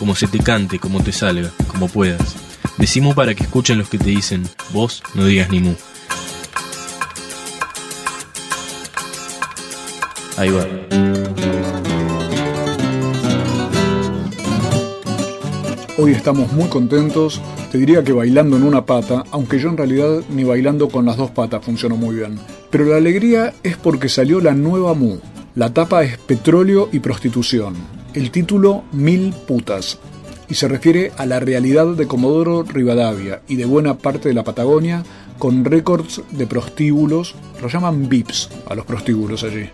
como se te cante, como te salga, como puedas. Decimu para que escuchen los que te dicen, vos no digas ni mu. Ahí va. Hoy estamos muy contentos, te diría que bailando en una pata, aunque yo en realidad ni bailando con las dos patas funcionó muy bien. Pero la alegría es porque salió la nueva Mu. La tapa es Petróleo y Prostitución. El título Mil Putas. Y se refiere a la realidad de Comodoro Rivadavia y de buena parte de la Patagonia con récords de prostíbulos, lo llaman VIPs a los prostíbulos allí,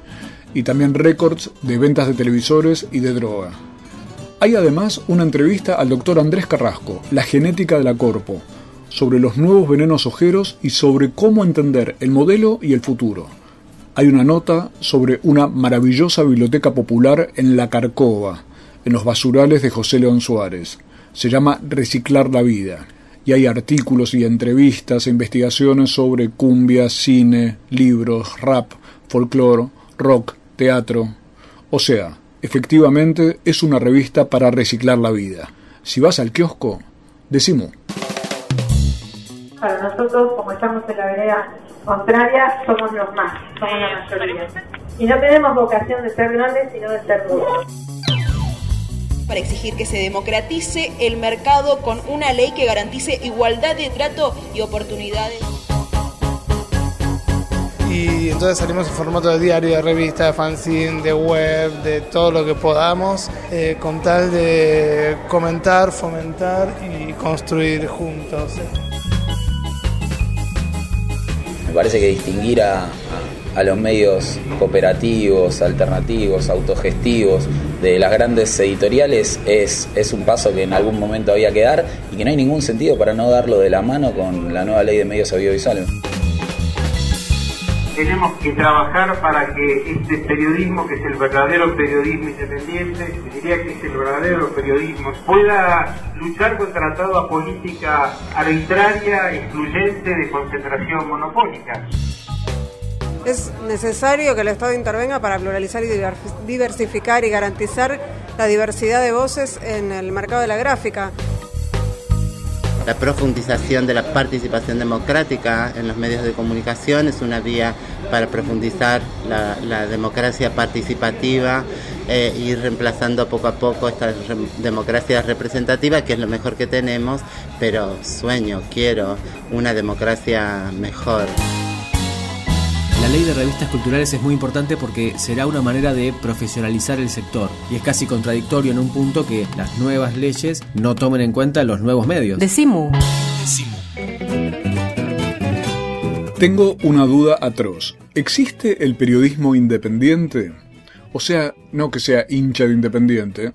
y también récords de ventas de televisores y de droga. Hay además una entrevista al doctor Andrés Carrasco, La genética de la corpo, sobre los nuevos venenos ojeros y sobre cómo entender el modelo y el futuro. Hay una nota sobre una maravillosa biblioteca popular en La Carcova, en los basurales de José León Suárez. Se llama Reciclar la vida. Y hay artículos y entrevistas e investigaciones sobre cumbia, cine, libros, rap, folclore, rock, teatro. O sea, efectivamente es una revista para reciclar la vida. Si vas al kiosco, decimos. Para nosotros, como estamos en la vereda contraria, somos los más, somos la mayoría. Y no tenemos vocación de ser grandes, sino de ser muchos. Para exigir que se democratice el mercado con una ley que garantice igualdad de trato y oportunidades y entonces salimos en formato de diario, de revista, de fanzine, de web, de todo lo que podamos, eh, con tal de comentar, fomentar y construir juntos. Parece que distinguir a, a los medios cooperativos, alternativos, autogestivos, de las grandes editoriales es, es un paso que en algún momento había que dar y que no hay ningún sentido para no darlo de la mano con la nueva ley de medios audiovisuales tenemos que trabajar para que este periodismo, que es el verdadero periodismo independiente, diría que es el verdadero periodismo, pueda luchar contra toda política arbitraria, excluyente, de concentración monopólica. Es necesario que el Estado intervenga para pluralizar y diversificar y garantizar la diversidad de voces en el mercado de la gráfica la profundización de la participación democrática en los medios de comunicación es una vía para profundizar la, democracia participativa e ir reemplazando poco a poco esta democracia representativa, que es lo mejor que tenemos, pero sueño, quiero una democracia mejor. La ley de revistas culturales es muy importante porque será una manera de profesionalizar el sector y es casi contradictorio en un punto que las nuevas leyes no tomen en cuenta los nuevos medios. Decimu. Tengo una duda atroz. ¿Existe el periodismo independiente? O sea, no que sea hincha de independiente,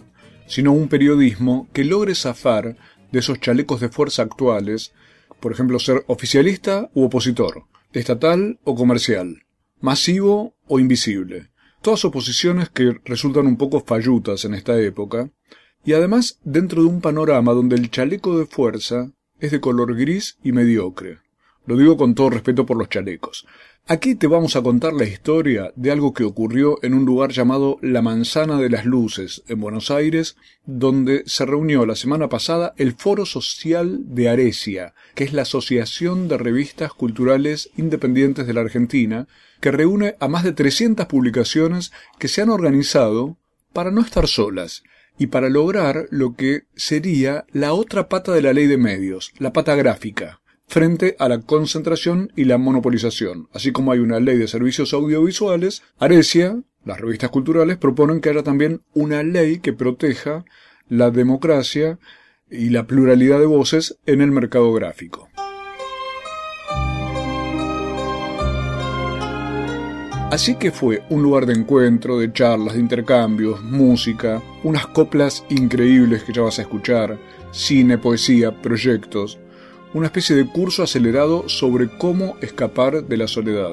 sino un periodismo que logre zafar de esos chalecos de fuerza actuales, por ejemplo, ser oficialista u opositor estatal o comercial, masivo o invisible. Todas oposiciones que resultan un poco fallutas en esta época, y además dentro de un panorama donde el chaleco de fuerza es de color gris y mediocre. Lo digo con todo respeto por los chalecos. Aquí te vamos a contar la historia de algo que ocurrió en un lugar llamado La Manzana de las Luces, en Buenos Aires, donde se reunió la semana pasada el Foro Social de Aresia, que es la Asociación de Revistas Culturales Independientes de la Argentina, que reúne a más de 300 publicaciones que se han organizado para no estar solas y para lograr lo que sería la otra pata de la ley de medios, la pata gráfica frente a la concentración y la monopolización. Así como hay una ley de servicios audiovisuales, Arecia, las revistas culturales, proponen que haya también una ley que proteja la democracia y la pluralidad de voces en el mercado gráfico. Así que fue un lugar de encuentro, de charlas, de intercambios, música, unas coplas increíbles que ya vas a escuchar, cine, poesía, proyectos, una especie de curso acelerado sobre cómo escapar de la soledad.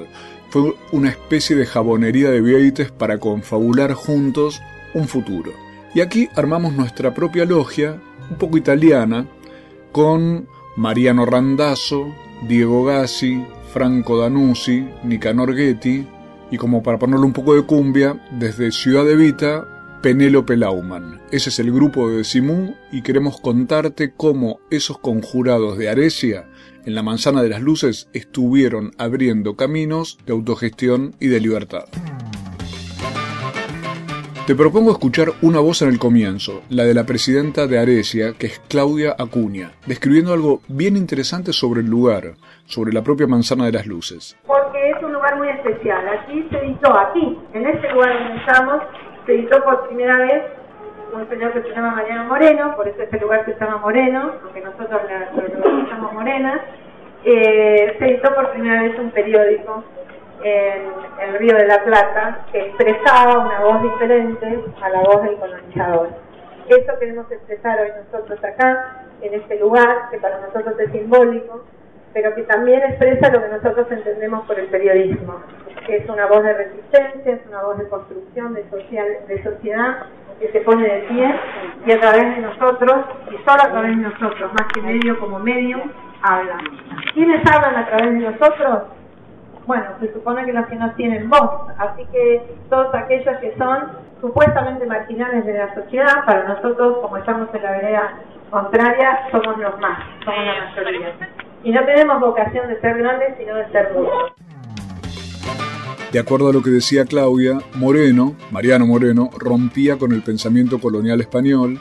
Fue una especie de jabonería de Vieites para confabular juntos un futuro. Y aquí armamos nuestra propia logia, un poco italiana, con Mariano Randazzo, Diego Gassi, Franco Danuzzi, Nicanor Ghetti y como para ponerle un poco de cumbia, desde Ciudad de Vita, Penélope Lauman. Ese es el grupo de Simón y queremos contarte cómo esos conjurados de Aresia en la manzana de las luces estuvieron abriendo caminos de autogestión y de libertad. Te propongo escuchar una voz en el comienzo, la de la presidenta de Aresia, que es Claudia Acuña, describiendo algo bien interesante sobre el lugar, sobre la propia manzana de las luces. Porque es un lugar muy especial. Aquí se editó, aquí, en este lugar donde estamos, se editó por primera vez un señor que se llama Mariano Moreno, por eso este lugar se llama Moreno, aunque nosotros lo llamamos Morena. Eh, se editó por primera vez un periódico en el Río de la Plata que expresaba una voz diferente a la voz del colonizador. Eso queremos expresar hoy nosotros acá, en este lugar, que para nosotros es simbólico, pero que también expresa lo que nosotros entendemos por el periodismo, que es una voz de resistencia, es una voz de construcción, de, social, de sociedad que se pone de pie y a través de nosotros, y solo a través de nosotros, más que medio como medio, habla. ¿Quiénes hablan a través de nosotros? bueno, se supone que los que no tienen voz, así que todos aquellos que son supuestamente marginales de la sociedad, para nosotros, como estamos en la vereda contraria, somos los más, somos la mayoría. Y no tenemos vocación de ser grandes, sino de ser muchos. De acuerdo a lo que decía Claudia, Moreno, Mariano Moreno, rompía con el pensamiento colonial español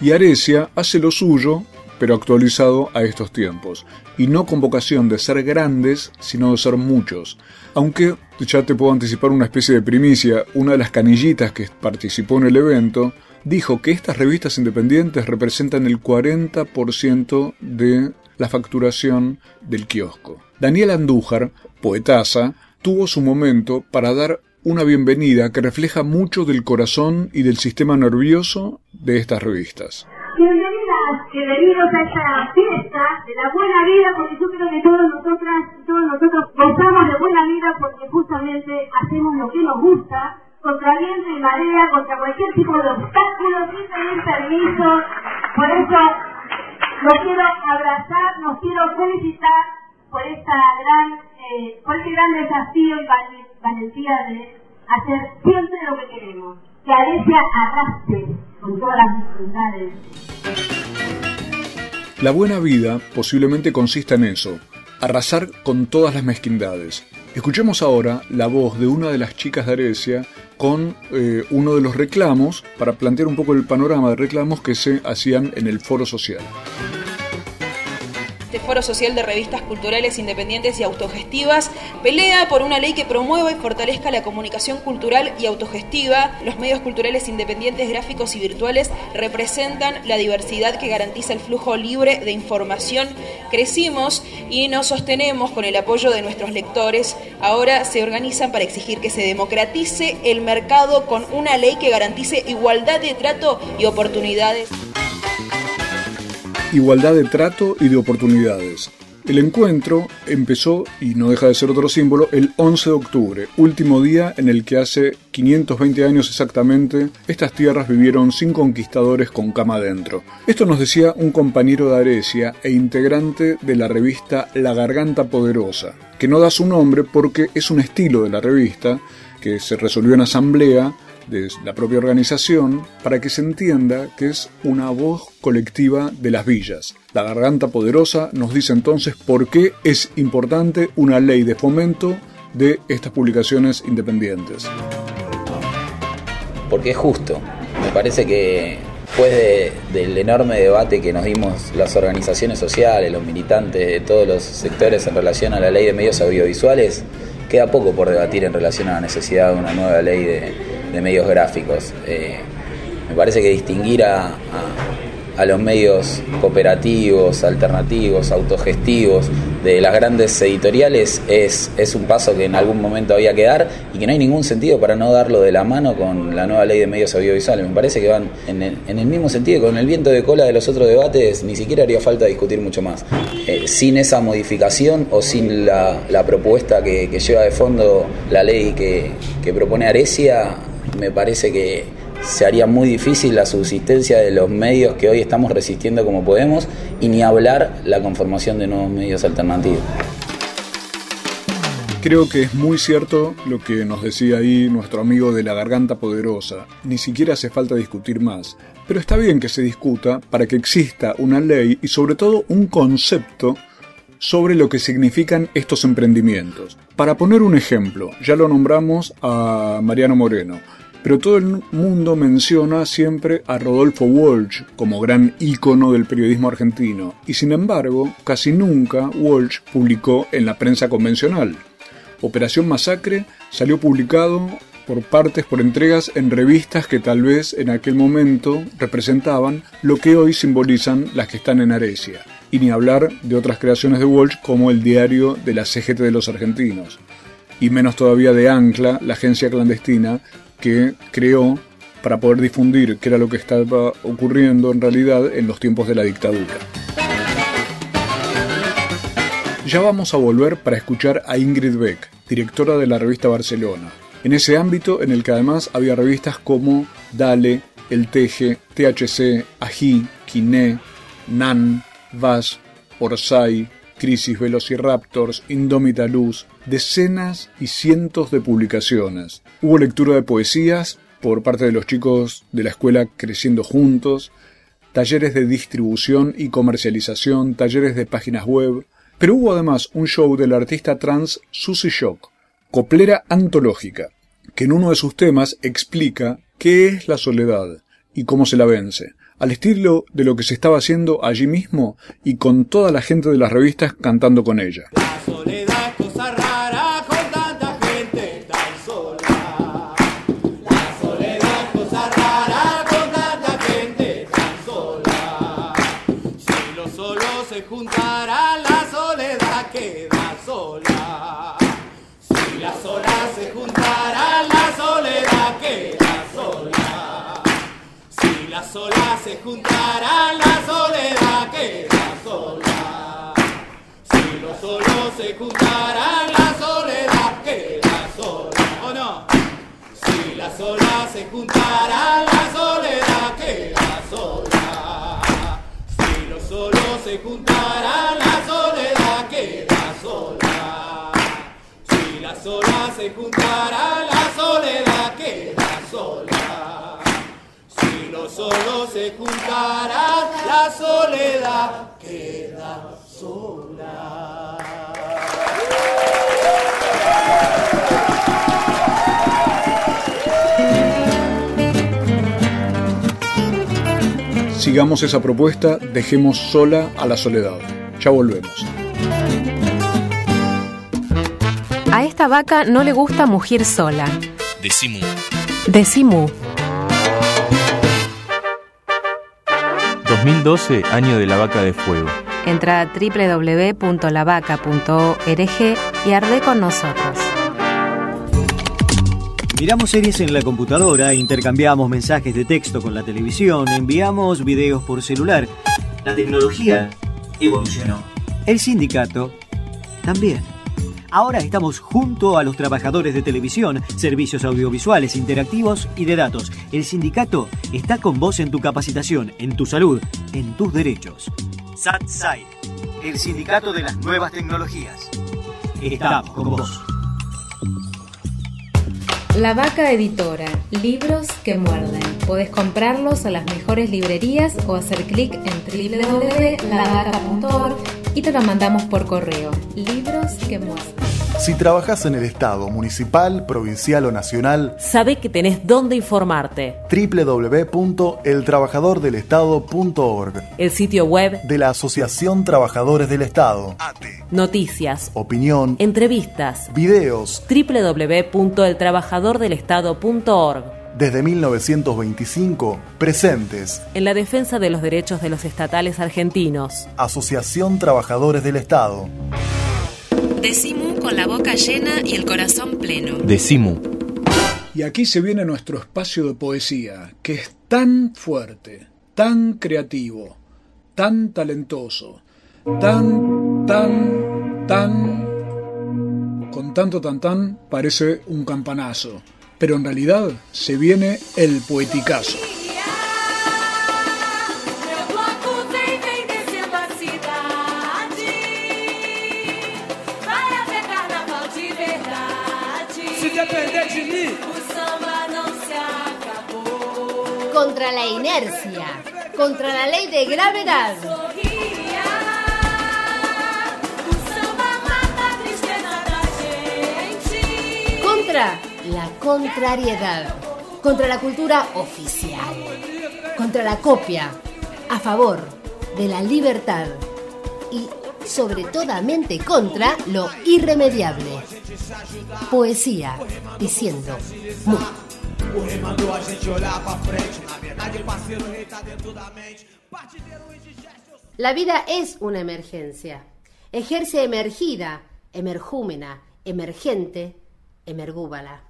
y Arecia hace lo suyo pero actualizado a estos tiempos, y no con vocación de ser grandes, sino de ser muchos. Aunque ya te puedo anticipar una especie de primicia, una de las canillitas que participó en el evento dijo que estas revistas independientes representan el 40% de la facturación del kiosco. Daniel Andújar, poetasa, tuvo su momento para dar una bienvenida que refleja mucho del corazón y del sistema nervioso de estas revistas bienvenidos a esta fiesta de la buena vida, porque yo creo que todos nosotras y todos nosotros gozamos de buena vida porque justamente hacemos lo que nos gusta, contra viento y marea, contra cualquier tipo de obstáculo, sin pedir permiso. Por eso los quiero abrazar, nos quiero felicitar por esta gran, eh, por este gran desafío y valentía de hacer siempre lo que queremos. Que Alesia arrastre con todas las dificultades. La buena vida posiblemente consista en eso, arrasar con todas las mezquindades. Escuchemos ahora la voz de una de las chicas de Arecia con eh, uno de los reclamos para plantear un poco el panorama de reclamos que se hacían en el foro social este Foro Social de Revistas Culturales Independientes y Autogestivas pelea por una ley que promueva y fortalezca la comunicación cultural y autogestiva. Los medios culturales independientes, gráficos y virtuales representan la diversidad que garantiza el flujo libre de información. Crecimos y nos sostenemos con el apoyo de nuestros lectores. Ahora se organizan para exigir que se democratice el mercado con una ley que garantice igualdad de trato y oportunidades igualdad de trato y de oportunidades. El encuentro empezó, y no deja de ser otro símbolo, el 11 de octubre, último día en el que hace 520 años exactamente estas tierras vivieron sin conquistadores con cama adentro. Esto nos decía un compañero de Arecia e integrante de la revista La Garganta Poderosa, que no da su nombre porque es un estilo de la revista que se resolvió en asamblea de la propia organización para que se entienda que es una voz colectiva de las villas. La garganta poderosa nos dice entonces por qué es importante una ley de fomento de estas publicaciones independientes. Porque es justo. Me parece que después del enorme debate que nos dimos las organizaciones sociales, los militantes de todos los sectores en relación a la ley de medios audiovisuales, queda poco por debatir en relación a la necesidad de una nueva ley de, de medios gráficos. Eh, me parece que distinguir a, a los medios cooperativos, alternativos, autogestivos de las grandes editoriales es, es un paso que en algún momento había que dar y que no hay ningún sentido para no darlo de la mano con la nueva ley de medios audiovisuales. Me parece que van en el, en el mismo sentido, con el viento de cola de los otros debates ni siquiera haría falta discutir mucho más. Eh, sin esa modificación o sin la, la propuesta que, lleva de fondo la ley que, que propone Arecia, me parece que se haría muy difícil la subsistencia de los medios que hoy estamos resistiendo como podemos y ni hablar la conformación de nuevos medios alternativos. Creo que es muy cierto lo que nos decía ahí nuestro amigo de la garganta poderosa. Ni siquiera hace falta discutir más. Pero está bien que se discuta para que exista una ley y sobre todo un concepto sobre lo que significan estos emprendimientos. Para poner un ejemplo, ya lo nombramos a Mariano Moreno pero todo el mundo menciona siempre a Rodolfo Walsh como gran ícono del periodismo argentino, y sin embargo, casi nunca Walsh publicó en la prensa convencional. Operación Masacre salió publicado por partes, por entregas en revistas que tal vez en aquel momento representaban lo que hoy simbolizan las que están en Arecia, y ni hablar de otras creaciones de Walsh como el diario de la CGT de los argentinos, y menos todavía de Ancla, la agencia clandestina que creó para poder difundir qué era lo que estaba ocurriendo en realidad en los tiempos de la dictadura. Ya vamos a volver para escuchar a Ingrid Beck, directora de la revista Barcelona, en ese ámbito en el que además había revistas como Dale, El Teje, THC, Ají, Quiné, Nan, Vas, Orsay, Crisis Velociraptors, Indómita Luz, decenas y cientos de publicaciones. Hubo lectura de poesías por parte de los chicos de la escuela Creciendo Juntos, talleres de distribución y comercialización, talleres de páginas web, pero hubo además un show del artista trans Susie Shock, coplera antológica, que en uno de sus temas explica qué es la soledad y cómo se la vence, al estilo de lo que se estaba haciendo allí mismo y con toda la gente de las revistas cantando con ella. La soledad cosa rara con tanta gente tan sola. La soledad cosa rara con tanta gente tan sola. Si los solos se juntaran, la soledad queda sola. Si las solas se juntaran, la soledad queda las solas se juntaran, la soledad queda sola. Si los solos se juntaran, la soledad queda sola. ¿O no? Si las olas se juntaran, la soledad queda sola. Si los solos se juntaran, la soledad queda sola. Si las olas se juntaran, juntaran, la soledad queda sola. Sigamos esa propuesta, dejemos sola a la soledad. Ya volvemos. A esta vaca no le gusta mugir sola. Decimu. Decimu. 2012, año de la vaca de fuego. Entra a www.lavaca.org y arde con nosotros. Miramos series en la computadora, intercambiamos mensajes de texto con la televisión, enviamos videos por celular. La tecnología evolucionó. El sindicato también. Ahora estamos junto a los trabajadores de televisión, servicios audiovisuales, interactivos y de datos. El sindicato está con vos en tu capacitación, en tu salud, en tus derechos. SATSAI, el sindicato de las nuevas tecnologías. Estamos con vos. La Vaca Editora, libros que muerden. Podés comprarlos a las mejores librerías o hacer clic en www.lavaca.org y te lo mandamos por correo. Libros que muerden. Si trabajas en el Estado, municipal, provincial o nacional, sabe que tenés dónde informarte. www.eltrabajadordelestado.org El sitio web de la Asociación Trabajadores del Estado. Noticias, Opinión, entrevistas, videos. www.eltrabajadordelestado.org desde 1925, presentes. En la defensa de los derechos de los estatales argentinos. Asociación Trabajadores del Estado. Decimu con la boca llena y el corazón pleno. Decimu. Y aquí se viene nuestro espacio de poesía, que es tan fuerte, tan creativo, tan talentoso, tan, tan, tan... Con tanto tan tan parece un campanazo, pero en realidad se viene el poeticazo. Contra la inercia, contra la ley de gravedad. Contra la contrariedad, contra la cultura oficial, contra la copia, a favor de la libertad y sobre todamente contra lo irremediable. Poesía diciendo. La vida es una emergencia. Ejerce emergida, emergúmena, emergente, emergúbala.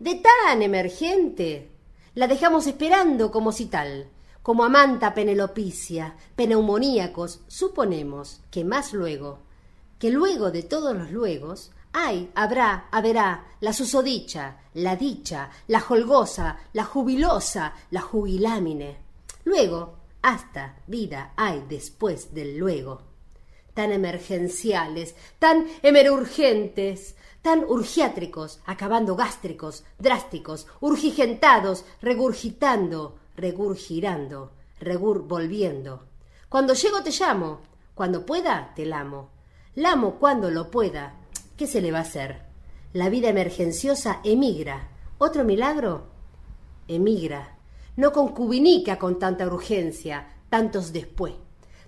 De tan emergente, la dejamos esperando como si tal, como amanta penelopicia, peneumoníacos, suponemos que más luego, que luego de todos los luegos, hay, habrá, haberá, la susodicha, la dicha, la holgosa, la jubilosa, la jubilámine. Luego, hasta vida hay después del luego. Tan emergenciales, tan emerurgentes, tan urgiátricos, acabando gástricos, drásticos, urgigentados, regurgitando, regurgirando, regur volviendo. Cuando llego te llamo, cuando pueda te lamo. Lamo cuando lo pueda. ¿Qué se le va a hacer? La vida emergenciosa emigra. ¿Otro milagro? Emigra. No concubinica con tanta urgencia, tantos después.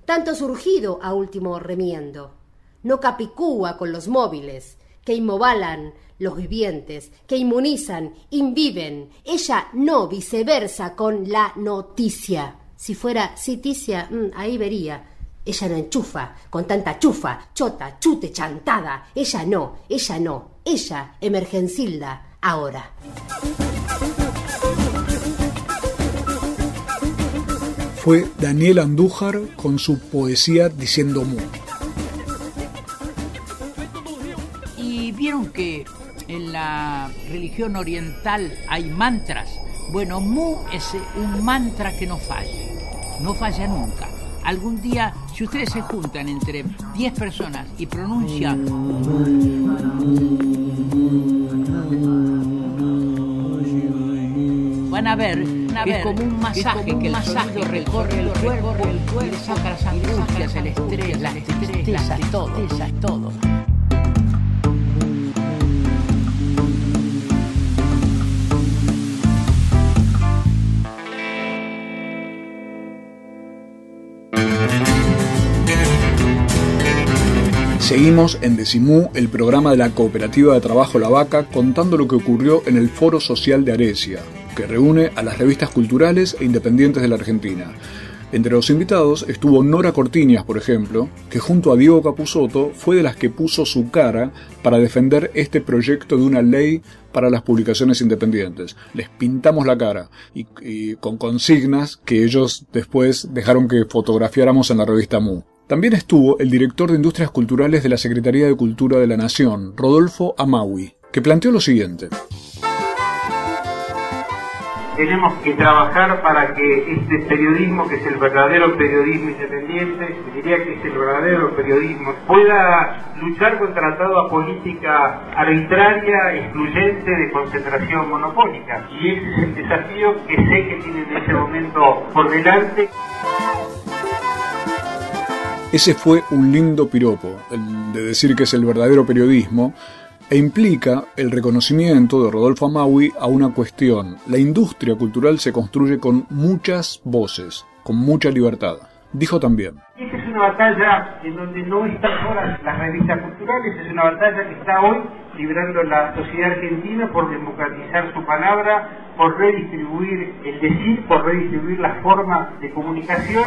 Tanto surgido a último remiendo. No capicúa con los móviles, que inmovalan los vivientes, que inmunizan, inviven. Ella no viceversa con la noticia. Si fuera citicia, mm, ahí vería. Ella no enchufa, con tanta chufa, chota, chute, chantada. Ella no, ella no, ella emergencilda, ahora. Fue Daniel Andújar con su poesía diciendo mu. Vieron que en la religión oriental hay mantras. Bueno, Mu es un mantra que no falla, no falla nunca. Algún día, si ustedes se juntan entre 10 personas y pronuncian van a ver que es como un masaje, que el masaje recorre el cuerpo, el cuerpo, y saca las angustias, el estrés, las tristezas, todo, todo. Seguimos en Decimú, el programa de la Cooperativa de Trabajo La Vaca, contando lo que ocurrió en el Foro Social de Arecia, que reúne a las revistas culturales e independientes de la Argentina. Entre los invitados estuvo Nora Cortiñas, por ejemplo, que junto a Diego Capusotto fue de las que puso su cara para defender este proyecto de una ley para las publicaciones independientes. Les pintamos la cara y, y con consignas que ellos después dejaron que fotografiáramos en la revista Mu. También estuvo el director de Industrias Culturales de la Secretaría de Cultura de la Nación, Rodolfo Amaui, que planteó lo siguiente. Tenemos que trabajar para que este periodismo, que es el verdadero periodismo independiente, diría que es el verdadero periodismo, pueda luchar contra toda política arbitraria, excluyente, de concentración monopólica. Y ese es el desafío que sé que tienen en este momento por delante. Ese fue un lindo piropo, el de decir que es el verdadero periodismo, e implica el reconocimiento de Rodolfo Amaui a una cuestión. La industria cultural se construye con muchas voces, con mucha libertad. Dijo también. Esta es una batalla en donde no están ahora las revistas culturales, es una batalla que está hoy librando la sociedad argentina por democratizar su palabra, por redistribuir el decir, por redistribuir las formas de comunicación.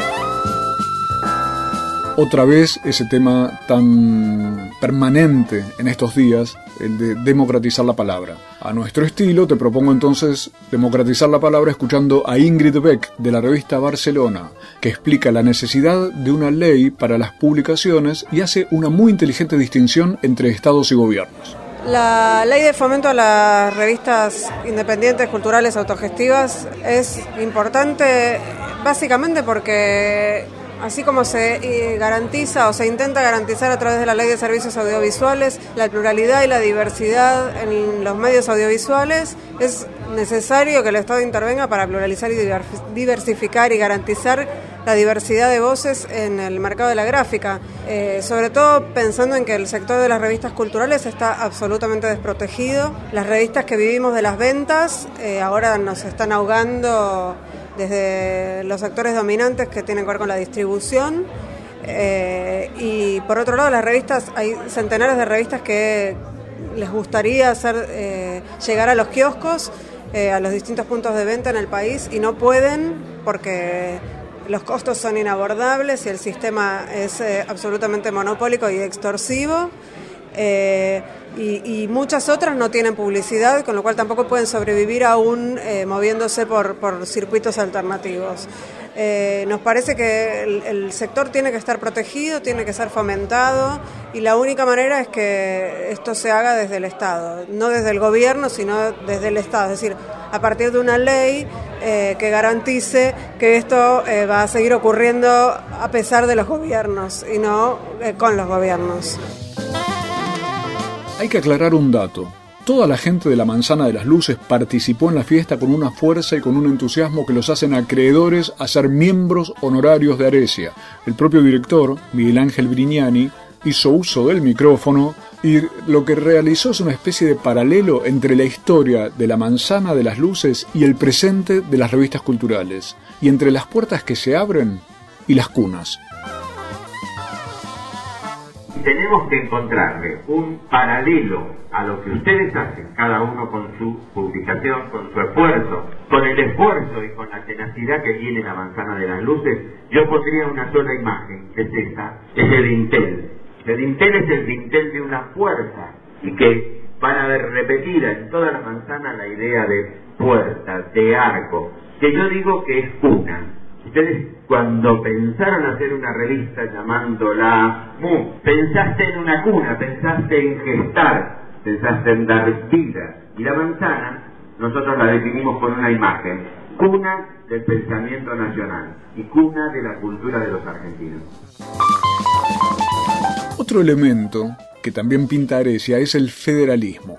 Otra vez ese tema tan permanente en estos días, el de democratizar la palabra. A nuestro estilo te propongo entonces democratizar la palabra escuchando a Ingrid Beck de la revista Barcelona, que explica la necesidad de una ley para las publicaciones y hace una muy inteligente distinción entre estados y gobiernos. La ley de fomento a las revistas independientes, culturales, autogestivas es importante básicamente porque así como se eh, garantiza o se intenta garantizar a través de la ley de servicios audiovisuales la pluralidad y la diversidad en los medios audiovisuales, es necesario que el Estado intervenga para pluralizar y diversificar y garantizar la diversidad de voces en el mercado de la gráfica, eh, sobre todo pensando en que el sector de las revistas culturales está absolutamente desprotegido. Las revistas que vivimos de las ventas eh, ahora nos están ahogando desde los sectores dominantes que tienen que ver con la distribución. Eh, y por otro lado, las revistas, hay centenares de revistas que les gustaría hacer eh, llegar a los kioscos, eh, a los distintos puntos de venta en el país y no pueden porque los costos son inabordables y el sistema es absolutamente monopólico y extorsivo. Eh, y, muchas otras no tienen publicidad, con lo cual tampoco pueden sobrevivir aún eh, moviéndose por, circuitos alternativos. Eh, nos parece que el, sector tiene que estar protegido, tiene que ser fomentado y la única manera es que esto se haga desde el Estado, no desde el gobierno, sino desde el Estado, es decir, a partir de una ley que garantice que esto va a seguir ocurriendo a pesar de los gobiernos y no con los gobiernos. Hay que aclarar un dato. Toda la gente de la Manzana de las Luces participó en la fiesta con una fuerza y con un entusiasmo que los hacen acreedores a ser miembros honorarios de Arecia. El propio director, Miguel Ángel Brignani, hizo uso del micrófono y lo que realizó es una especie de paralelo entre la historia de la Manzana de las Luces y el presente de las revistas culturales, y entre las puertas que se abren y las cunas tenemos que encontrarle un paralelo a lo que ustedes hacen, cada uno con su publicación, con su esfuerzo, con el esfuerzo y con la tenacidad que tiene la manzana de las luces, yo pondría una sola imagen, que es esta, es el dintel. El dintel es el dintel de una fuerza y que van a ver repetida en toda la manzana la idea de puerta, de arco, que yo digo que es una Ustedes cuando pensaron hacer una revista llamándola Mu, pensaste en una cuna, pensaste en gestar, pensaste en dar vida. Y la manzana nosotros la definimos con una imagen, cuna del pensamiento nacional y cuna de la cultura de los argentinos. Otro elemento que también pinta Arecia es el federalismo.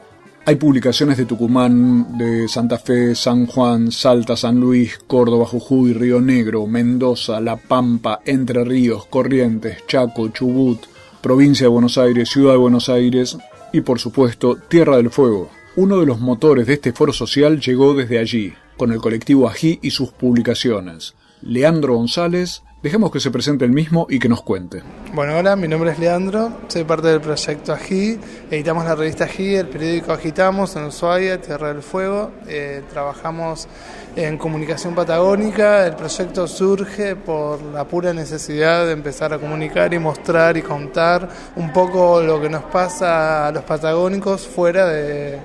Hay publicaciones de Tucumán, de Santa Fe, San Juan, Salta, San Luis, Córdoba, Jujuy, Río Negro, Mendoza, La Pampa, Entre Ríos, Corrientes, Chaco, Chubut, Provincia de Buenos Aires, Ciudad de Buenos Aires y por supuesto Tierra del Fuego. Uno de los motores de este foro social llegó desde allí, con el colectivo Ají y sus publicaciones. Leandro González Dejemos que se presente el mismo y que nos cuente. Bueno, hola, mi nombre es Leandro, soy parte del proyecto AGI, editamos la revista AGI, el periódico Agitamos en Ushuaia, Tierra del Fuego, eh, trabajamos en comunicación patagónica, el proyecto surge por la pura necesidad de empezar a comunicar y mostrar y contar un poco lo que nos pasa a los patagónicos fuera de,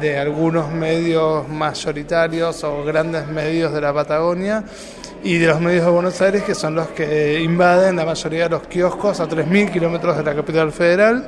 de algunos medios mayoritarios o grandes medios de la Patagonia y de los medios de Buenos Aires, que son los que invaden la mayoría de los kioscos a 3.000 kilómetros de la capital federal.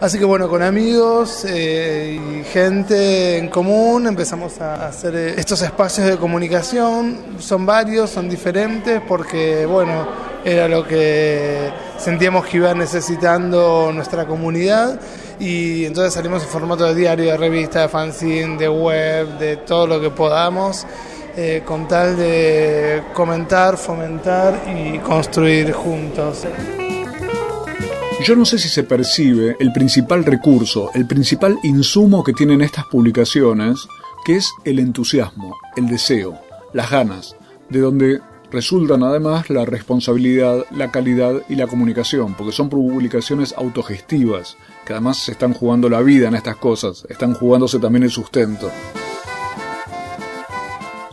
Así que bueno, con amigos eh, y gente en común empezamos a hacer eh, estos espacios de comunicación. Son varios, son diferentes, porque bueno, era lo que sentíamos que iba necesitando nuestra comunidad. Y entonces salimos en formato de diario, de revista, de fanzine, de web, de todo lo que podamos. Eh, con tal de comentar, fomentar y construir juntos. Yo no sé si se percibe el principal recurso, el principal insumo que tienen estas publicaciones, que es el entusiasmo, el deseo, las ganas, de donde resultan además la responsabilidad, la calidad y la comunicación, porque son publicaciones autogestivas, que además se están jugando la vida en estas cosas, están jugándose también el sustento.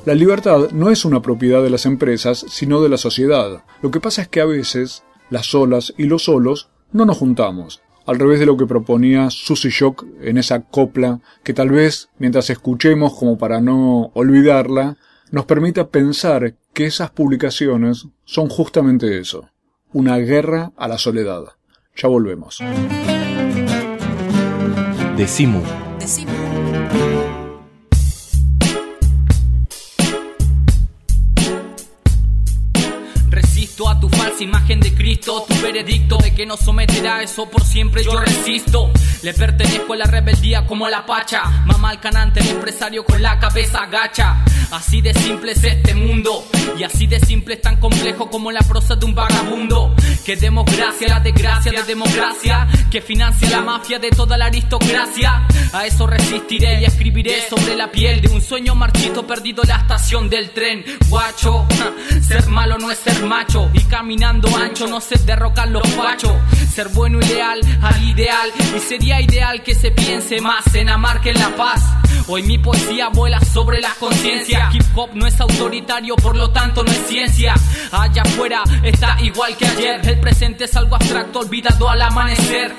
La libertad no es una propiedad de las empresas, sino de la sociedad. Lo que pasa es que a veces las solas y los solos no nos juntamos, al revés de lo que proponía Susy Shock en esa copla que tal vez, mientras escuchemos como para no olvidarla, nos permita pensar que esas publicaciones son justamente eso, una guerra a la soledad. Ya volvemos. Decimu. A tu falsa imagen de Cristo, tu veredicto de que no someterá eso por siempre. Yo resisto, le pertenezco a la rebeldía como a la pacha. Mamá al canante, el empresario con la cabeza agacha. Así de simple es este mundo, y así de simple es tan complejo como la prosa de un vagabundo. Que democracia, la desgracia de democracia, que financia la mafia de toda la aristocracia. A eso resistiré y escribiré sobre la piel de un sueño marchito perdido en la estación del tren. Guacho, ser malo no es ser macho, y caminando ancho no se derrocan los fachos. Ser bueno y leal al ideal, y sería ideal que se piense más en amar que en la paz. Hoy mi poesía vuela sobre la conciencia. Hip hop no es autoritario, por lo tanto no es ciencia. Allá afuera está igual que ayer. El presente es algo abstracto, olvidado al amanecer.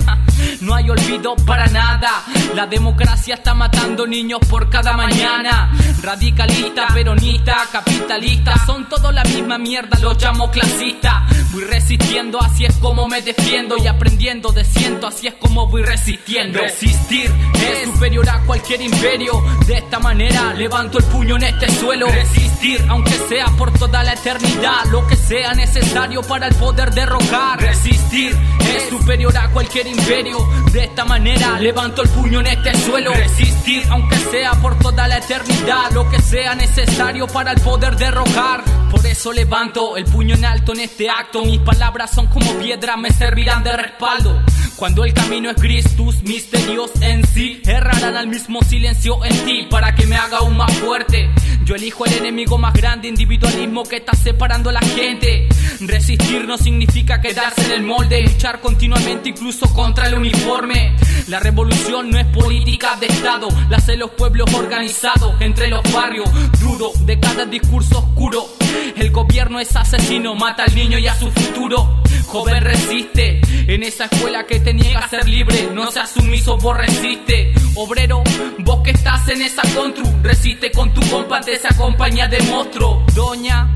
No hay olvido para nada. La democracia está matando niños por cada mañana. Radicalista, peronista, capitalista. Son todos la misma mierda, los llamo clasista. Voy resistiendo, así es como me defiendo. Y aprendiendo de ciento, así es como voy resistiendo. Resistir es superior a cualquier imperio. De esta manera levanto el puño en este suelo. Resistir, aunque sea por toda la eternidad. Lo que sea necesario para el poder derrocar. Resistir es superior a cualquier imperio. De esta manera levanto el puño en este suelo. Resistir, aunque sea por toda la eternidad. Lo que sea necesario para el poder derrocar. Por eso levanto el puño en alto en este acto. Mis palabras son como piedra, me servirán de respaldo. Cuando el camino es gris, tus misterios en sí errarán al mismo silencio en ti para que me haga aún más fuerte. Yo elijo el enemigo más grande, individualismo que está separando a la gente. Resistir no significa quedarse en el molde, luchar continuamente incluso contra el uniforme. La revolución no es política de Estado, la hacen los pueblos organizados entre los barrios. Dudo de cada discurso oscuro. El gobierno es asesino, mata al niño y a su futuro. Joven resiste, en esa escuela que te niega a ser libre, no seas sumiso, vos resiste. Obrero, vos que estás en esa contru, resiste con tu compa de esa compañía de monstruo. Doña,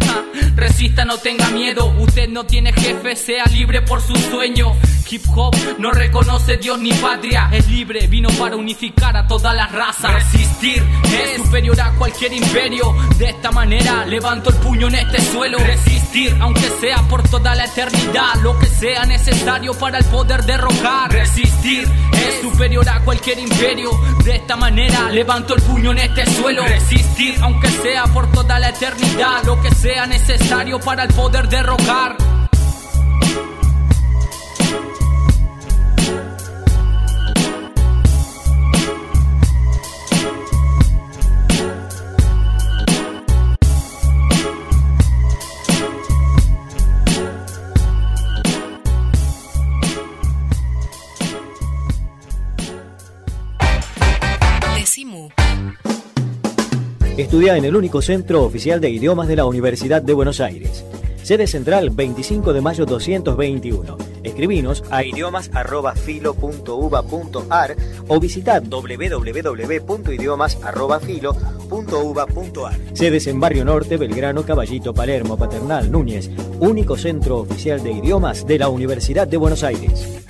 resista, no tenga miedo, usted no tiene jefe, sea libre por su sueño. Hip hop no reconoce Dios ni patria, es libre, vino para unificar a todas las razas. Resistir es superior a cualquier imperio, de esta manera levanto el puño en este suelo. Resistir, aunque sea por toda la eternidad, lo que sea necesario para el poder derrocar. Resistir es superior a cualquier imperio, de esta manera levanto el puño en este suelo. Resistir, aunque sea por toda la eternidad, lo que sea necesario para el poder derrocar. Estudia en el único centro oficial de idiomas de la Universidad de Buenos Aires. Sede central 25 de mayo 221. Escribinos a idiomas.filo.uva.ar o visita www.idiomas.filo.uva.ar. Sedes en Barrio Norte, Belgrano, Caballito, Palermo, Paternal, Núñez. Único centro oficial de idiomas de la Universidad de Buenos Aires.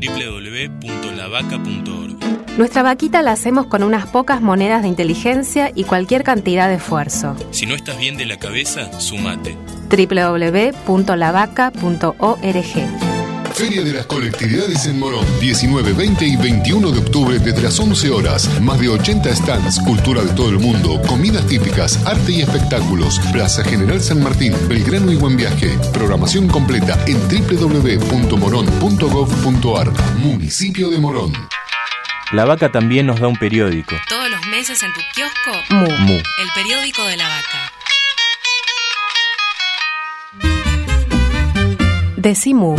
www.lavaca.org Nuestra vaquita la hacemos con unas pocas monedas de inteligencia y cualquier cantidad de esfuerzo. Si no estás bien de la cabeza, sumate. www.lavaca.org Feria de las Colectividades en Morón, 19, 20 y 21 de octubre desde las 11 horas. Más de 80 stands, cultura de todo el mundo, comidas típicas, arte y espectáculos. Plaza General San Martín, Belgrano y Buen Viaje. Programación completa en www.morón.gov.ar. Municipio de Morón. La Vaca también nos da un periódico. Todos los meses en tu kiosco, Mu. Mu. el periódico de la vaca. Decimu.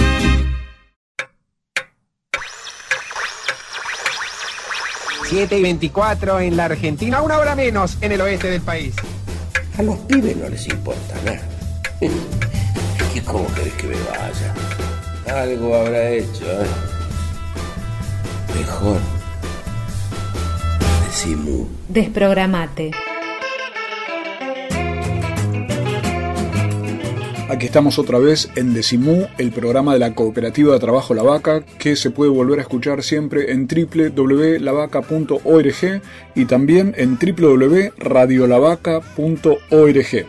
Siete y 24 en la Argentina, una hora menos en el oeste del país. A los pibes no les importa nada. ¿Qué, ¿Cómo querés que me vaya? Algo habrá hecho, ¿eh? Mejor. Decimu. Desprogramate. Aquí estamos otra vez en Decimú, el programa de la Cooperativa de Trabajo La Vaca, que se puede volver a escuchar siempre en www.lavaca.org y también en www.radiolavaca.org,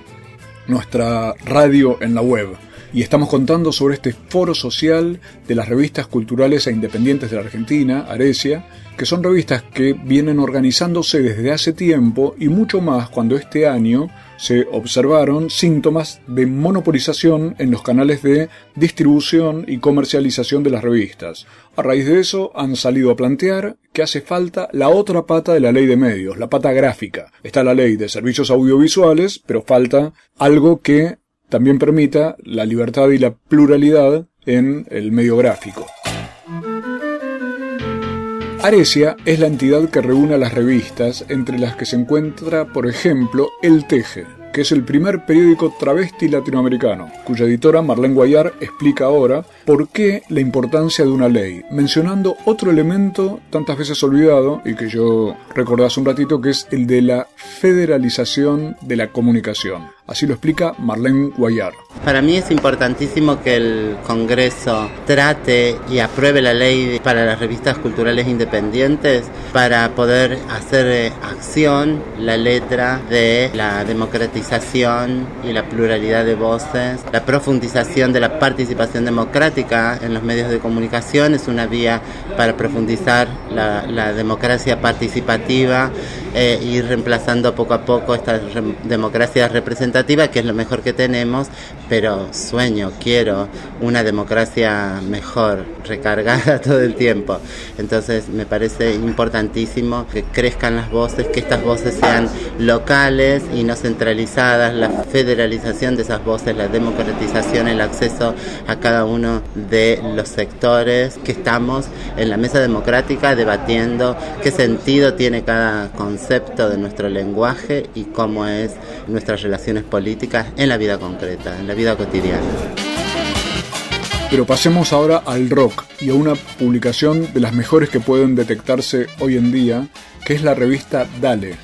nuestra radio en la web. Y estamos contando sobre este foro social de las revistas culturales e independientes de la Argentina, Aresia, que son revistas que vienen organizándose desde hace tiempo y mucho más cuando este año se observaron síntomas de monopolización en los canales de distribución y comercialización de las revistas. A raíz de eso han salido a plantear que hace falta la otra pata de la ley de medios, la pata gráfica. Está la ley de servicios audiovisuales, pero falta algo que también permita la libertad y la pluralidad en el medio gráfico. Aresia es la entidad que reúne a las revistas, entre las que se encuentra, por ejemplo, El Teje, que es el primer periódico travesti latinoamericano, cuya editora Marlene Guayar explica ahora por qué la importancia de una ley, mencionando otro elemento tantas veces olvidado y que yo recordé hace un ratito, que es el de la federalización de la comunicación. Así lo explica Marlene Guayar. Para mí es importantísimo que el Congreso trate y apruebe la ley para las revistas culturales independientes para poder hacer eh, acción la letra de la democratización y la pluralidad de voces, la profundización de la participación democrática en los medios de comunicación es una vía para profundizar la, la democracia participativa eh, ir reemplazando poco a poco esta re democracia que es lo mejor que tenemos, pero sueño, quiero una democracia mejor, recargada todo el tiempo. Entonces me parece importantísimo que crezcan las voces, que estas voces sean locales y no centralizadas, la federalización de esas voces, la democratización, el acceso a cada uno de los sectores que estamos en la mesa democrática debatiendo qué sentido tiene cada concepto de nuestro lenguaje y cómo es nuestras relaciones políticas en la vida concreta, en la vida cotidiana. Pero pasemos ahora al rock y a una publicación de las mejores que pueden detectarse hoy en día, que es la revista Dale,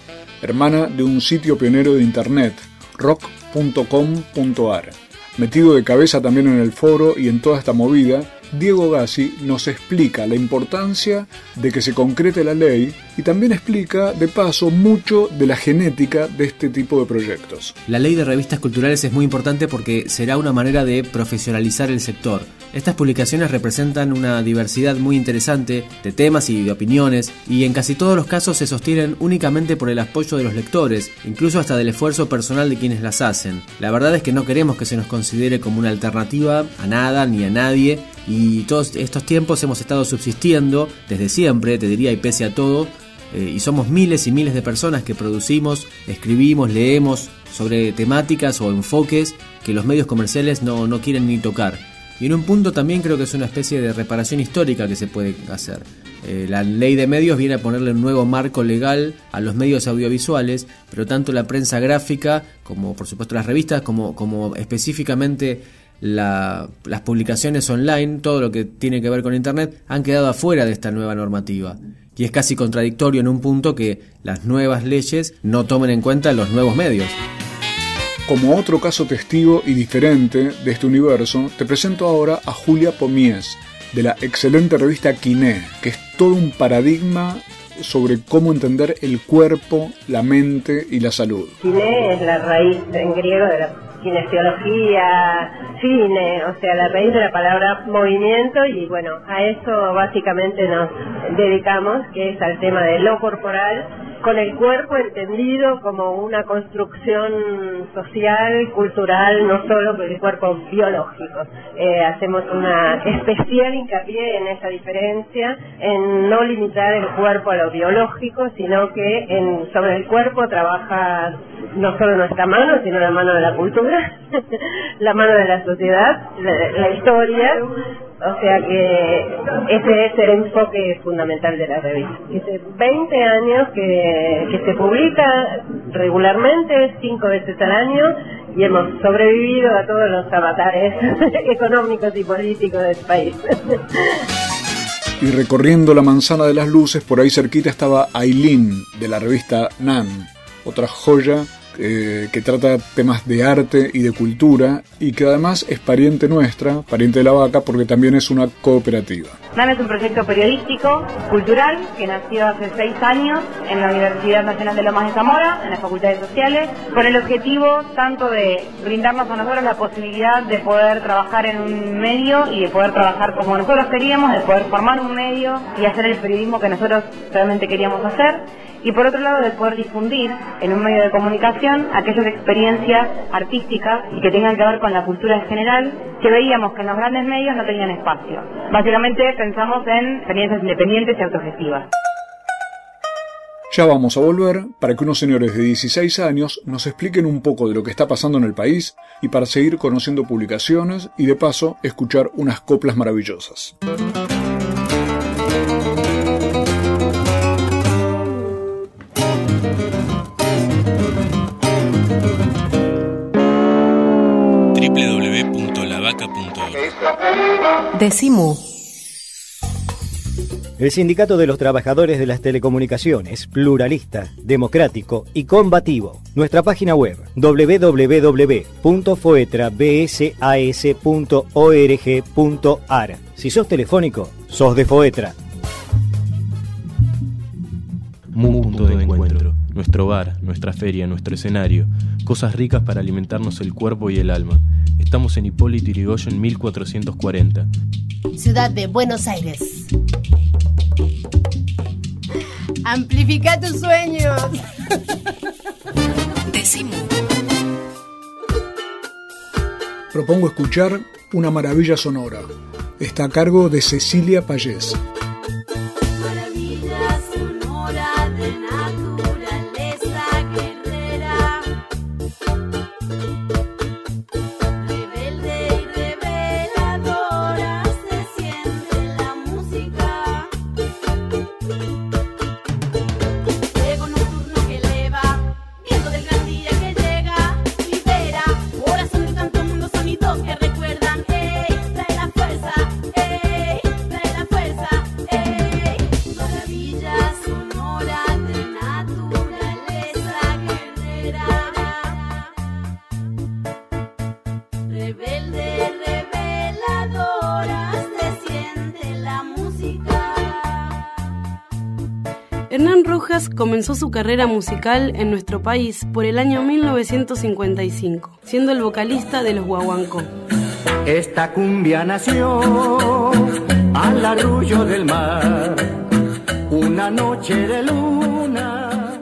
hermana de un sitio pionero de internet, rock.com.ar. Metido de cabeza también en el foro y en toda esta movida, Diego Gassi nos explica la importancia de que se concrete la ley y también explica, de paso, mucho de la genética de este tipo de proyectos. La ley de revistas culturales es muy importante porque será una manera de profesionalizar el sector. Estas publicaciones representan una diversidad muy interesante de temas y de opiniones y en casi todos los casos se sostienen únicamente por el apoyo de los lectores, incluso hasta del esfuerzo personal de quienes las hacen. La verdad es que no queremos que se nos considere como una alternativa a nada ni a nadie y todos estos tiempos hemos estado subsistiendo desde siempre, te diría, y pese a todo, eh, y somos miles y miles de personas que producimos, escribimos, leemos sobre temáticas o enfoques que los medios comerciales no, no quieren ni tocar. Y en un punto también creo que es una especie de reparación histórica que se puede hacer. Eh, la ley de medios viene a ponerle un nuevo marco legal a los medios audiovisuales, pero tanto la prensa gráfica como por supuesto las revistas, como, como específicamente la, las publicaciones online, todo lo que tiene que ver con Internet, han quedado afuera de esta nueva normativa. Y es casi contradictorio en un punto que las nuevas leyes no tomen en cuenta los nuevos medios. Como otro caso testigo y diferente de este universo, te presento ahora a Julia Pomies, de la excelente revista Kiné, que es todo un paradigma sobre cómo entender el cuerpo, la mente y la salud. Kiné es la raíz en griego de la kinesiología, cine, o sea, la raíz de la palabra movimiento y bueno, a eso básicamente nos dedicamos, que es al tema de lo corporal, con el cuerpo entendido como una construcción social, cultural, no solo con el cuerpo biológico. Eh, hacemos una especial hincapié en esa diferencia, en no limitar el cuerpo a lo biológico, sino que en, sobre el cuerpo trabaja no solo nuestra mano, sino la mano de la cultura, la mano de la sociedad, la, la historia. O sea que ese es el enfoque fundamental de la revista. Hace 20 años que, que se publica regularmente, cinco veces al año, y hemos sobrevivido a todos los avatares económicos y políticos del país. Y recorriendo la manzana de las luces, por ahí cerquita estaba Aileen, de la revista Nan, otra joya eh, que trata temas de arte y de cultura y que además es pariente nuestra, pariente de la vaca, porque también es una cooperativa. NAN es un proyecto periodístico, cultural, que nació hace seis años en la Universidad Nacional de Lomas de Zamora, en las Facultades Sociales, con el objetivo tanto de brindarnos a nosotros la posibilidad de poder trabajar en un medio y de poder trabajar como nosotros queríamos, de poder formar un medio y hacer el periodismo que nosotros realmente queríamos hacer, y por otro lado de poder difundir en un medio de comunicación aquellas experiencias artísticas y que tengan que ver con la cultura en general que veíamos que en los grandes medios no tenían espacio. Básicamente pensamos en experiencias independientes y autogestivas. Ya vamos a volver para que unos señores de 16 años nos expliquen un poco de lo que está pasando en el país y para seguir conociendo publicaciones y de paso escuchar unas coplas maravillosas. Decimu. El Sindicato de los Trabajadores de las Telecomunicaciones, pluralista, democrático y combativo. Nuestra página web www.foetrabsas.org.ar. Si sos telefónico, sos de Foetra. Mu punto de encuentro, nuestro bar, nuestra feria, nuestro escenario, cosas ricas para alimentarnos el cuerpo y el alma. Estamos en Hipólito Yrigoyen 1440. Ciudad de Buenos Aires. Amplifica tus sueños. Decimu. Propongo escuchar Una maravilla sonora. Está a cargo de Cecilia Payés. Comenzó su carrera musical en nuestro país por el año 1955, siendo el vocalista de los Guaguancó. Esta cumbia nació al arrullo del mar, una noche de luna.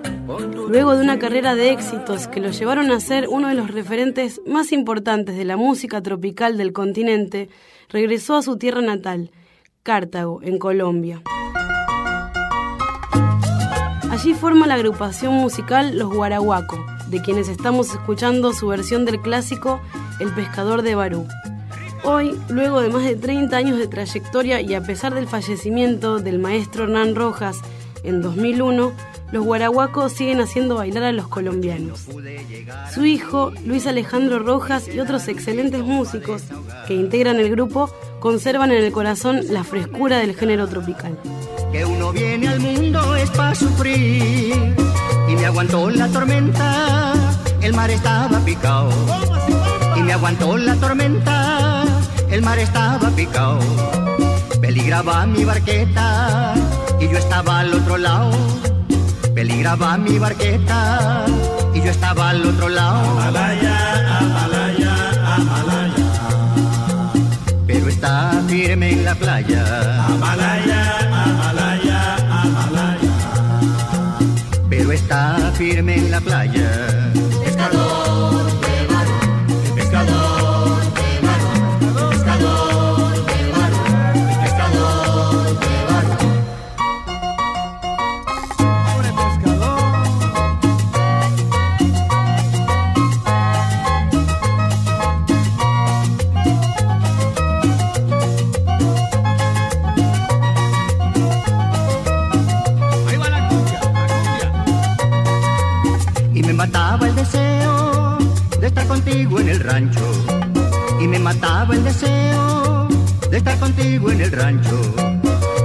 Luego de una carrera de éxitos que lo llevaron a ser uno de los referentes más importantes de la música tropical del continente, regresó a su tierra natal, Cartago, en Colombia. Allí forma la agrupación musical Los Guarahuaco, de quienes estamos escuchando su versión del clásico El pescador de Barú. Hoy, luego de más de 30 años de trayectoria y a pesar del fallecimiento del maestro Hernán Rojas en 2001, los guarahuacos siguen haciendo bailar a los colombianos. Su hijo, Luis Alejandro Rojas y otros excelentes músicos que integran el grupo conservan en el corazón la frescura del género tropical. Que uno viene al mundo es para sufrir y me aguantó la tormenta, el mar estaba picado. Y me aguantó la tormenta, el mar estaba picado. Peligraba mi barqueta y yo estaba al otro lado. Peligraba mi barqueta y yo estaba al otro lado. Amalaya, Amalaya, Amalaya. Pero está firme en la playa. Amalaya, Amalaya, Amalaya. Pero está firme en la playa. Rancho y me mataba el deseo de estar contigo en el rancho,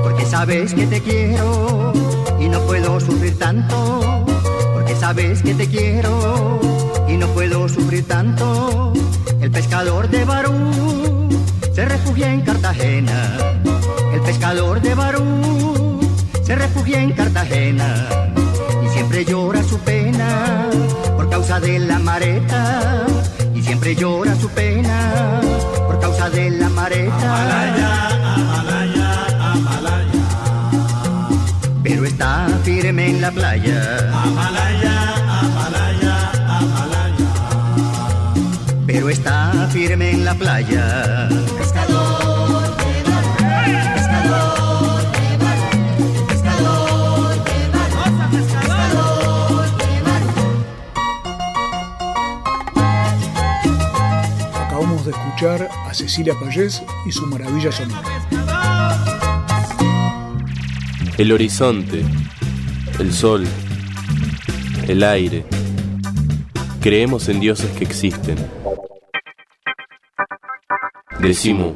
porque sabes que te quiero y no puedo sufrir tanto, porque sabes que te quiero y no puedo sufrir tanto. El pescador de Barú se refugia en Cartagena, el pescador de Barú se refugia en Cartagena y siempre llora su pena por causa de la mareta siempre llora su pena por causa de la mareta. Pero está firme en la playa. Pero está firme en la playa. Escuchar a Cecilia Payés y su maravilla sonora. El horizonte, el sol, el aire. Creemos en dioses que existen. Decimo.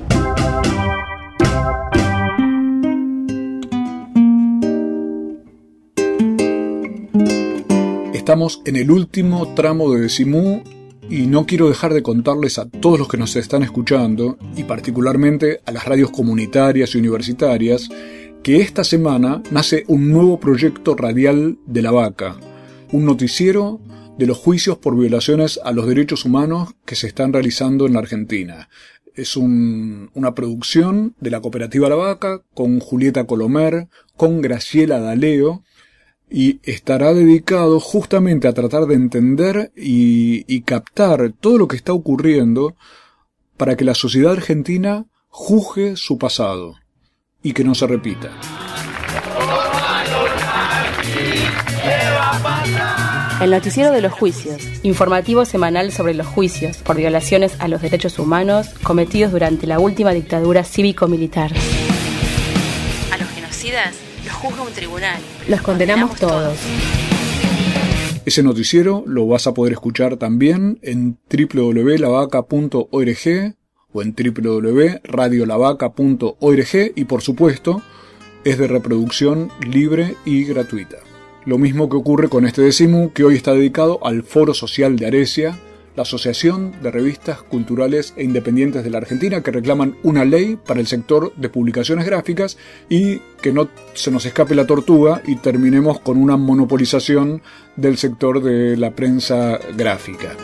Estamos en el último tramo de Decimú y no quiero dejar de contarles a todos los que nos están escuchando, y particularmente a las radios comunitarias y universitarias, que esta semana nace un nuevo proyecto radial de la vaca, un noticiero de los juicios por violaciones a los derechos humanos que se están realizando en la Argentina. Es un- una producción de la cooperativa La Vaca con Julieta Colomer, con Graciela Daleo, y estará dedicado justamente a tratar de entender y, y captar todo lo que está ocurriendo para que la sociedad argentina juzgue su pasado y que no se repita. El noticiero de los juicios, informativo semanal sobre los juicios por violaciones a los derechos humanos cometidos durante la última dictadura cívico-militar. A los genocidas juzga un tribunal. Los condenamos todos. Ese noticiero lo vas a poder escuchar también en www.lavaca.org o en www.radiolavaca.org y por supuesto es de reproducción libre y gratuita. Lo mismo que ocurre con este décimo que hoy está dedicado al Foro Social de Aresia, la Asociación de Revistas Culturales e Independientes de la Argentina que reclaman una ley para el sector de publicaciones gráficas y que no se nos escape la tortuga y terminemos con una monopolización del sector de la prensa gráfica.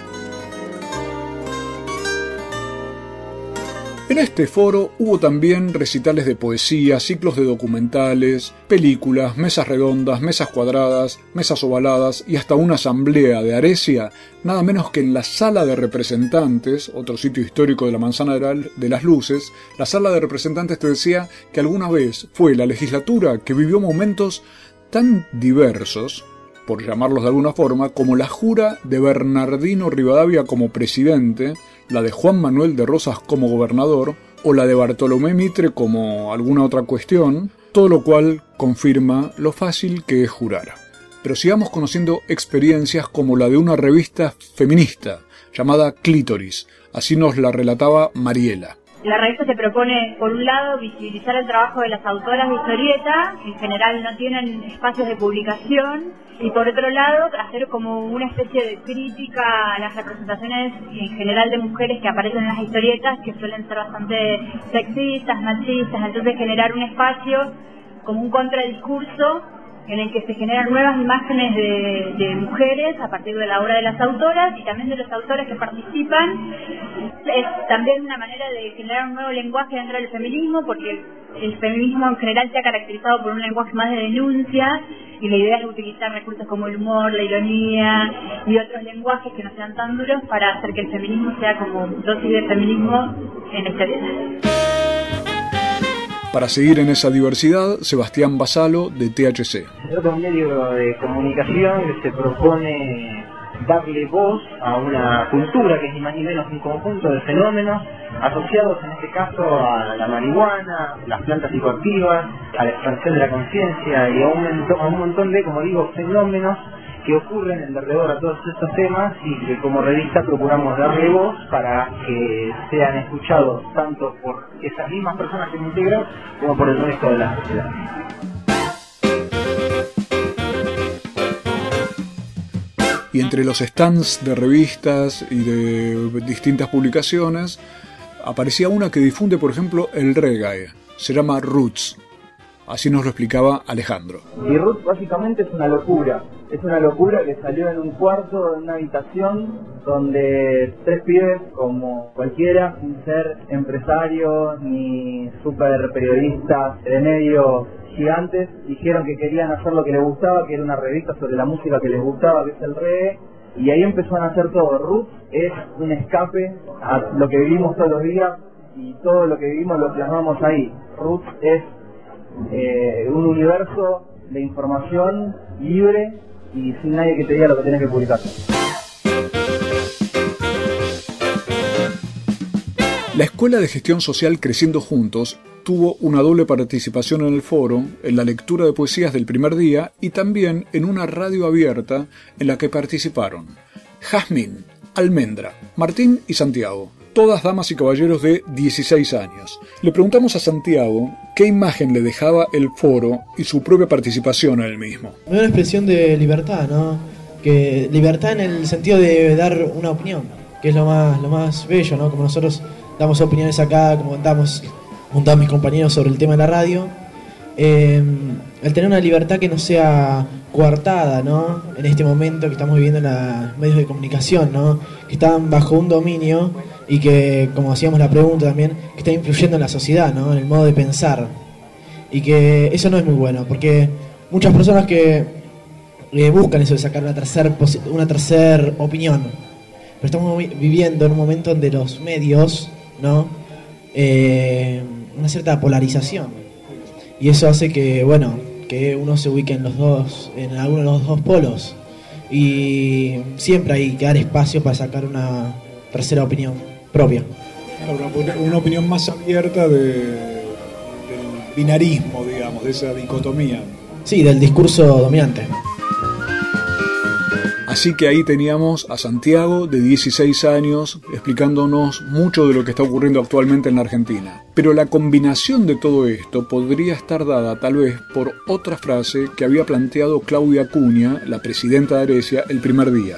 En este foro hubo también recitales de poesía, ciclos de documentales, películas, mesas redondas, mesas cuadradas, mesas ovaladas y hasta una asamblea de Aresia, nada menos que en la Sala de Representantes, otro sitio histórico de la Manzana de la- de las Luces. La Sala de Representantes te decía que alguna vez fue la legislatura que vivió momentos tan diversos, por llamarlos de alguna forma, como la jura de Bernardino Rivadavia como presidente, la de Juan Manuel de Rosas como gobernador, o la de Bartolomé Mitre como alguna otra cuestión, todo lo cual confirma lo fácil que es jurar. Pero sigamos conociendo experiencias como la de una revista feminista llamada Clítoris, así nos la relataba Mariela. La revista se propone, por un lado, visibilizar el trabajo de las autoras de historieta, que en general no tienen espacios de publicación, y por otro lado, hacer como una especie de crítica a las representaciones en general de mujeres que aparecen en las historietas, que suelen ser bastante sexistas, machistas, entonces generar un espacio como un contradiscurso en el que se generan nuevas imágenes de, de mujeres a partir de la obra de las autoras y también de los autores que participan. Es también una manera de generar un nuevo lenguaje dentro del feminismo, porque el feminismo en general se ha caracterizado por un lenguaje más de denuncia y la idea es utilizar recursos como el humor, la ironía y otros lenguajes que no sean tan duros para hacer que el feminismo sea como dosis de feminismo en este Para seguir en esa diversidad, Sebastián Basalo de THC. De un medio de comunicación que se propone darle voz a una cultura que es ni más ni menos un conjunto de fenómenos asociados en este caso a la marihuana, las plantas psicoactivas, a la expansión de la conciencia y a un, a un montón de, como digo, fenómenos que ocurren en derredor a todos estos temas y que como revista procuramos darle voz para que sean escuchados tanto por esas mismas personas que me integran como por el resto de la sociedad. Y entre los stands de revistas y de distintas publicaciones aparecía una que difunde, por ejemplo, el reggae. Se llama Roots. Así nos lo explicaba Alejandro. Y Ruth básicamente es una locura. Es una locura que salió en un cuarto, en una habitación, donde tres pibes como cualquiera, sin ser empresarios ni super periodistas de medios gigantes, dijeron que querían hacer lo que les gustaba, que era una revista sobre la música que les gustaba, que es el reggae. Y ahí empezó a hacer todo. Ruth es un escape a lo que vivimos todos los días y todo lo que vivimos lo plasmamos ahí. Ruth es eh, un universo de información libre y sin nadie que te diga lo que tienes que publicar. La Escuela de Gestión Social Creciendo Juntos tuvo una doble participación en el foro, en la lectura de poesías del primer día y también en una radio abierta en la que participaron Jazmín, Almendra, Martín y Santiago, todas damas y caballeros de 16 años. Le preguntamos a Santiago qué imagen le dejaba el foro y su propia participación en el mismo. Me da una expresión de libertad, ¿no? Que libertad en el sentido de dar una opinión, que es lo más, lo más bello, ¿no? Como nosotros damos opiniones acá, como contamos, contamos mis compañeros sobre el tema de la radio. Eh, el tener una libertad que no sea coartada, ¿no? En este momento que estamos viviendo en los medios de comunicación, ¿no? Que están bajo un dominio y que, como hacíamos la pregunta también, que está influyendo en la sociedad, ¿no? En el modo de pensar. Y que eso no es muy bueno, porque muchas personas que eh, buscan eso de sacar una tercera una tercer opinión, pero estamos vi- viviendo en un momento donde los medios, ¿no? Eh, una cierta polarización. Y eso hace que, bueno, que uno se ubique en los dos, en alguno de los dos polos. Y siempre hay que dar espacio para sacar una tercera opinión propia. Una, una opinión más abierta de- del binarismo, digamos, de esa dicotomía. Sí, del discurso dominante. Así que ahí teníamos a Santiago, de 16 años, explicándonos mucho de lo que está ocurriendo actualmente en la Argentina. Pero la combinación de todo esto podría estar dada tal vez por otra frase que había planteado Claudia Acuña, la presidenta de Arecia, el primer día.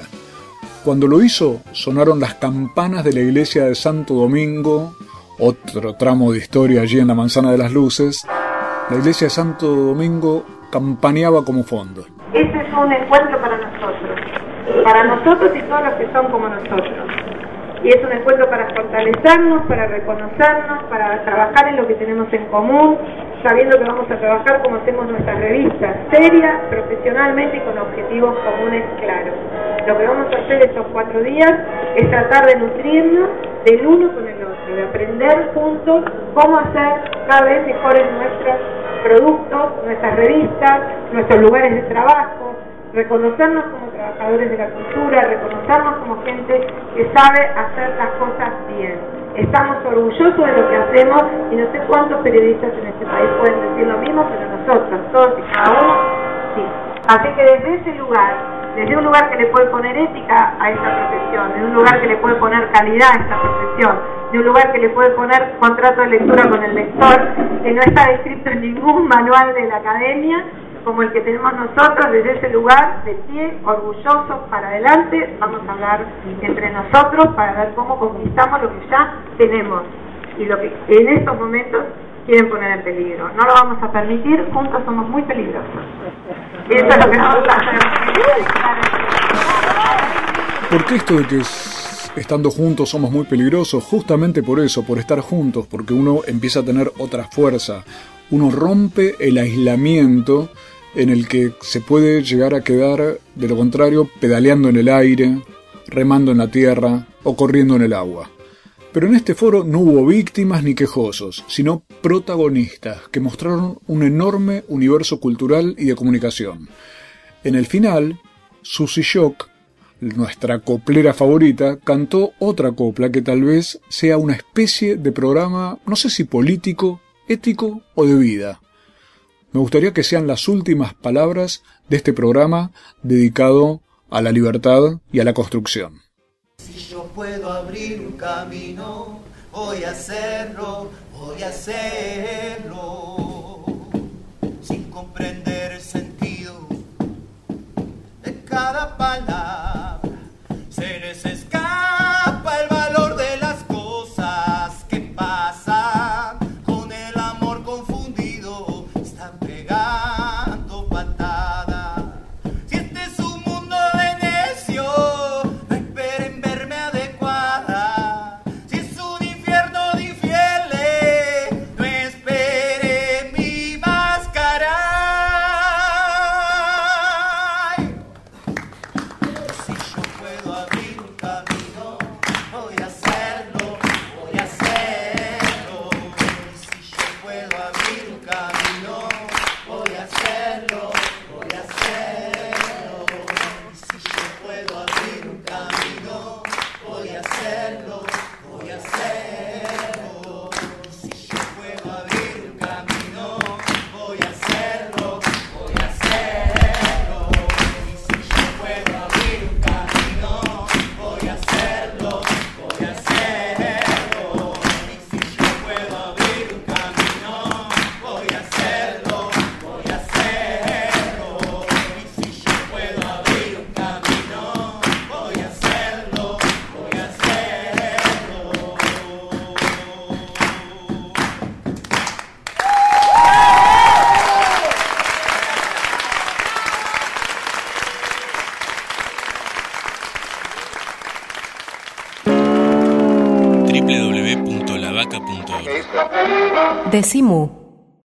Cuando lo hizo, sonaron las campanas de la iglesia de Santo Domingo, otro tramo de historia allí en la Manzana de las Luces. La iglesia de Santo Domingo campaneaba como fondo. Este es un encuentro para nosotros, para nosotros y todos los que son como nosotros. Y es un encuentro para fortalecernos, para reconocernos, para trabajar en lo que tenemos en común, sabiendo que vamos a trabajar como hacemos nuestras revistas, serias, profesionalmente y con objetivos comunes claros. Lo que vamos a hacer estos cuatro días es tratar de nutrirnos del uno con el otro, de aprender juntos cómo hacer cada vez mejores nuestros productos, nuestras revistas, nuestros lugares de trabajo, reconocernos como trabajadores de la cultura, reconocernos como gente que sabe hacer las cosas bien. Estamos orgullosos de lo que hacemos y no sé cuántos periodistas en este país pueden decir lo mismo, pero nosotros, todos y cada uno, sí. Así que desde ese lugar, desde un lugar que le puede poner ética a esta profesión, de un lugar que le puede poner calidad a esta profesión, de un lugar que le puede poner contrato de lectura con el lector, que no está descrito en ningún manual de la academia, como el que tenemos nosotros, desde ese lugar, de pie, orgullosos, para adelante, vamos a hablar entre nosotros para ver cómo conquistamos lo que ya tenemos y lo que en estos momentos quieren poner en peligro. No lo vamos a permitir, juntos somos muy peligrosos. Y eso es lo que vamos a hacer. ¿Por qué esto de que estando juntos somos muy peligrosos? Justamente por eso, por estar juntos, porque uno empieza a tener otra fuerza. Uno rompe el aislamiento en el que se puede llegar a quedar, de lo contrario, pedaleando en el aire, remando en la tierra o corriendo en el agua. Pero en este foro no hubo víctimas ni quejosos, sino protagonistas que mostraron un enorme universo cultural y de comunicación. En el final, Susy Shock, nuestra coplera favorita, cantó otra copla que tal vez sea una especie de programa, no sé si político, ético o de vida. Me gustaría que sean las últimas palabras de este programa dedicado a la libertad y a la construcción. Si yo puedo abrir un camino, voy a hacerlo, voy a hacerlo, sin comprender el sentido de cada palabra. Se necesita Décimo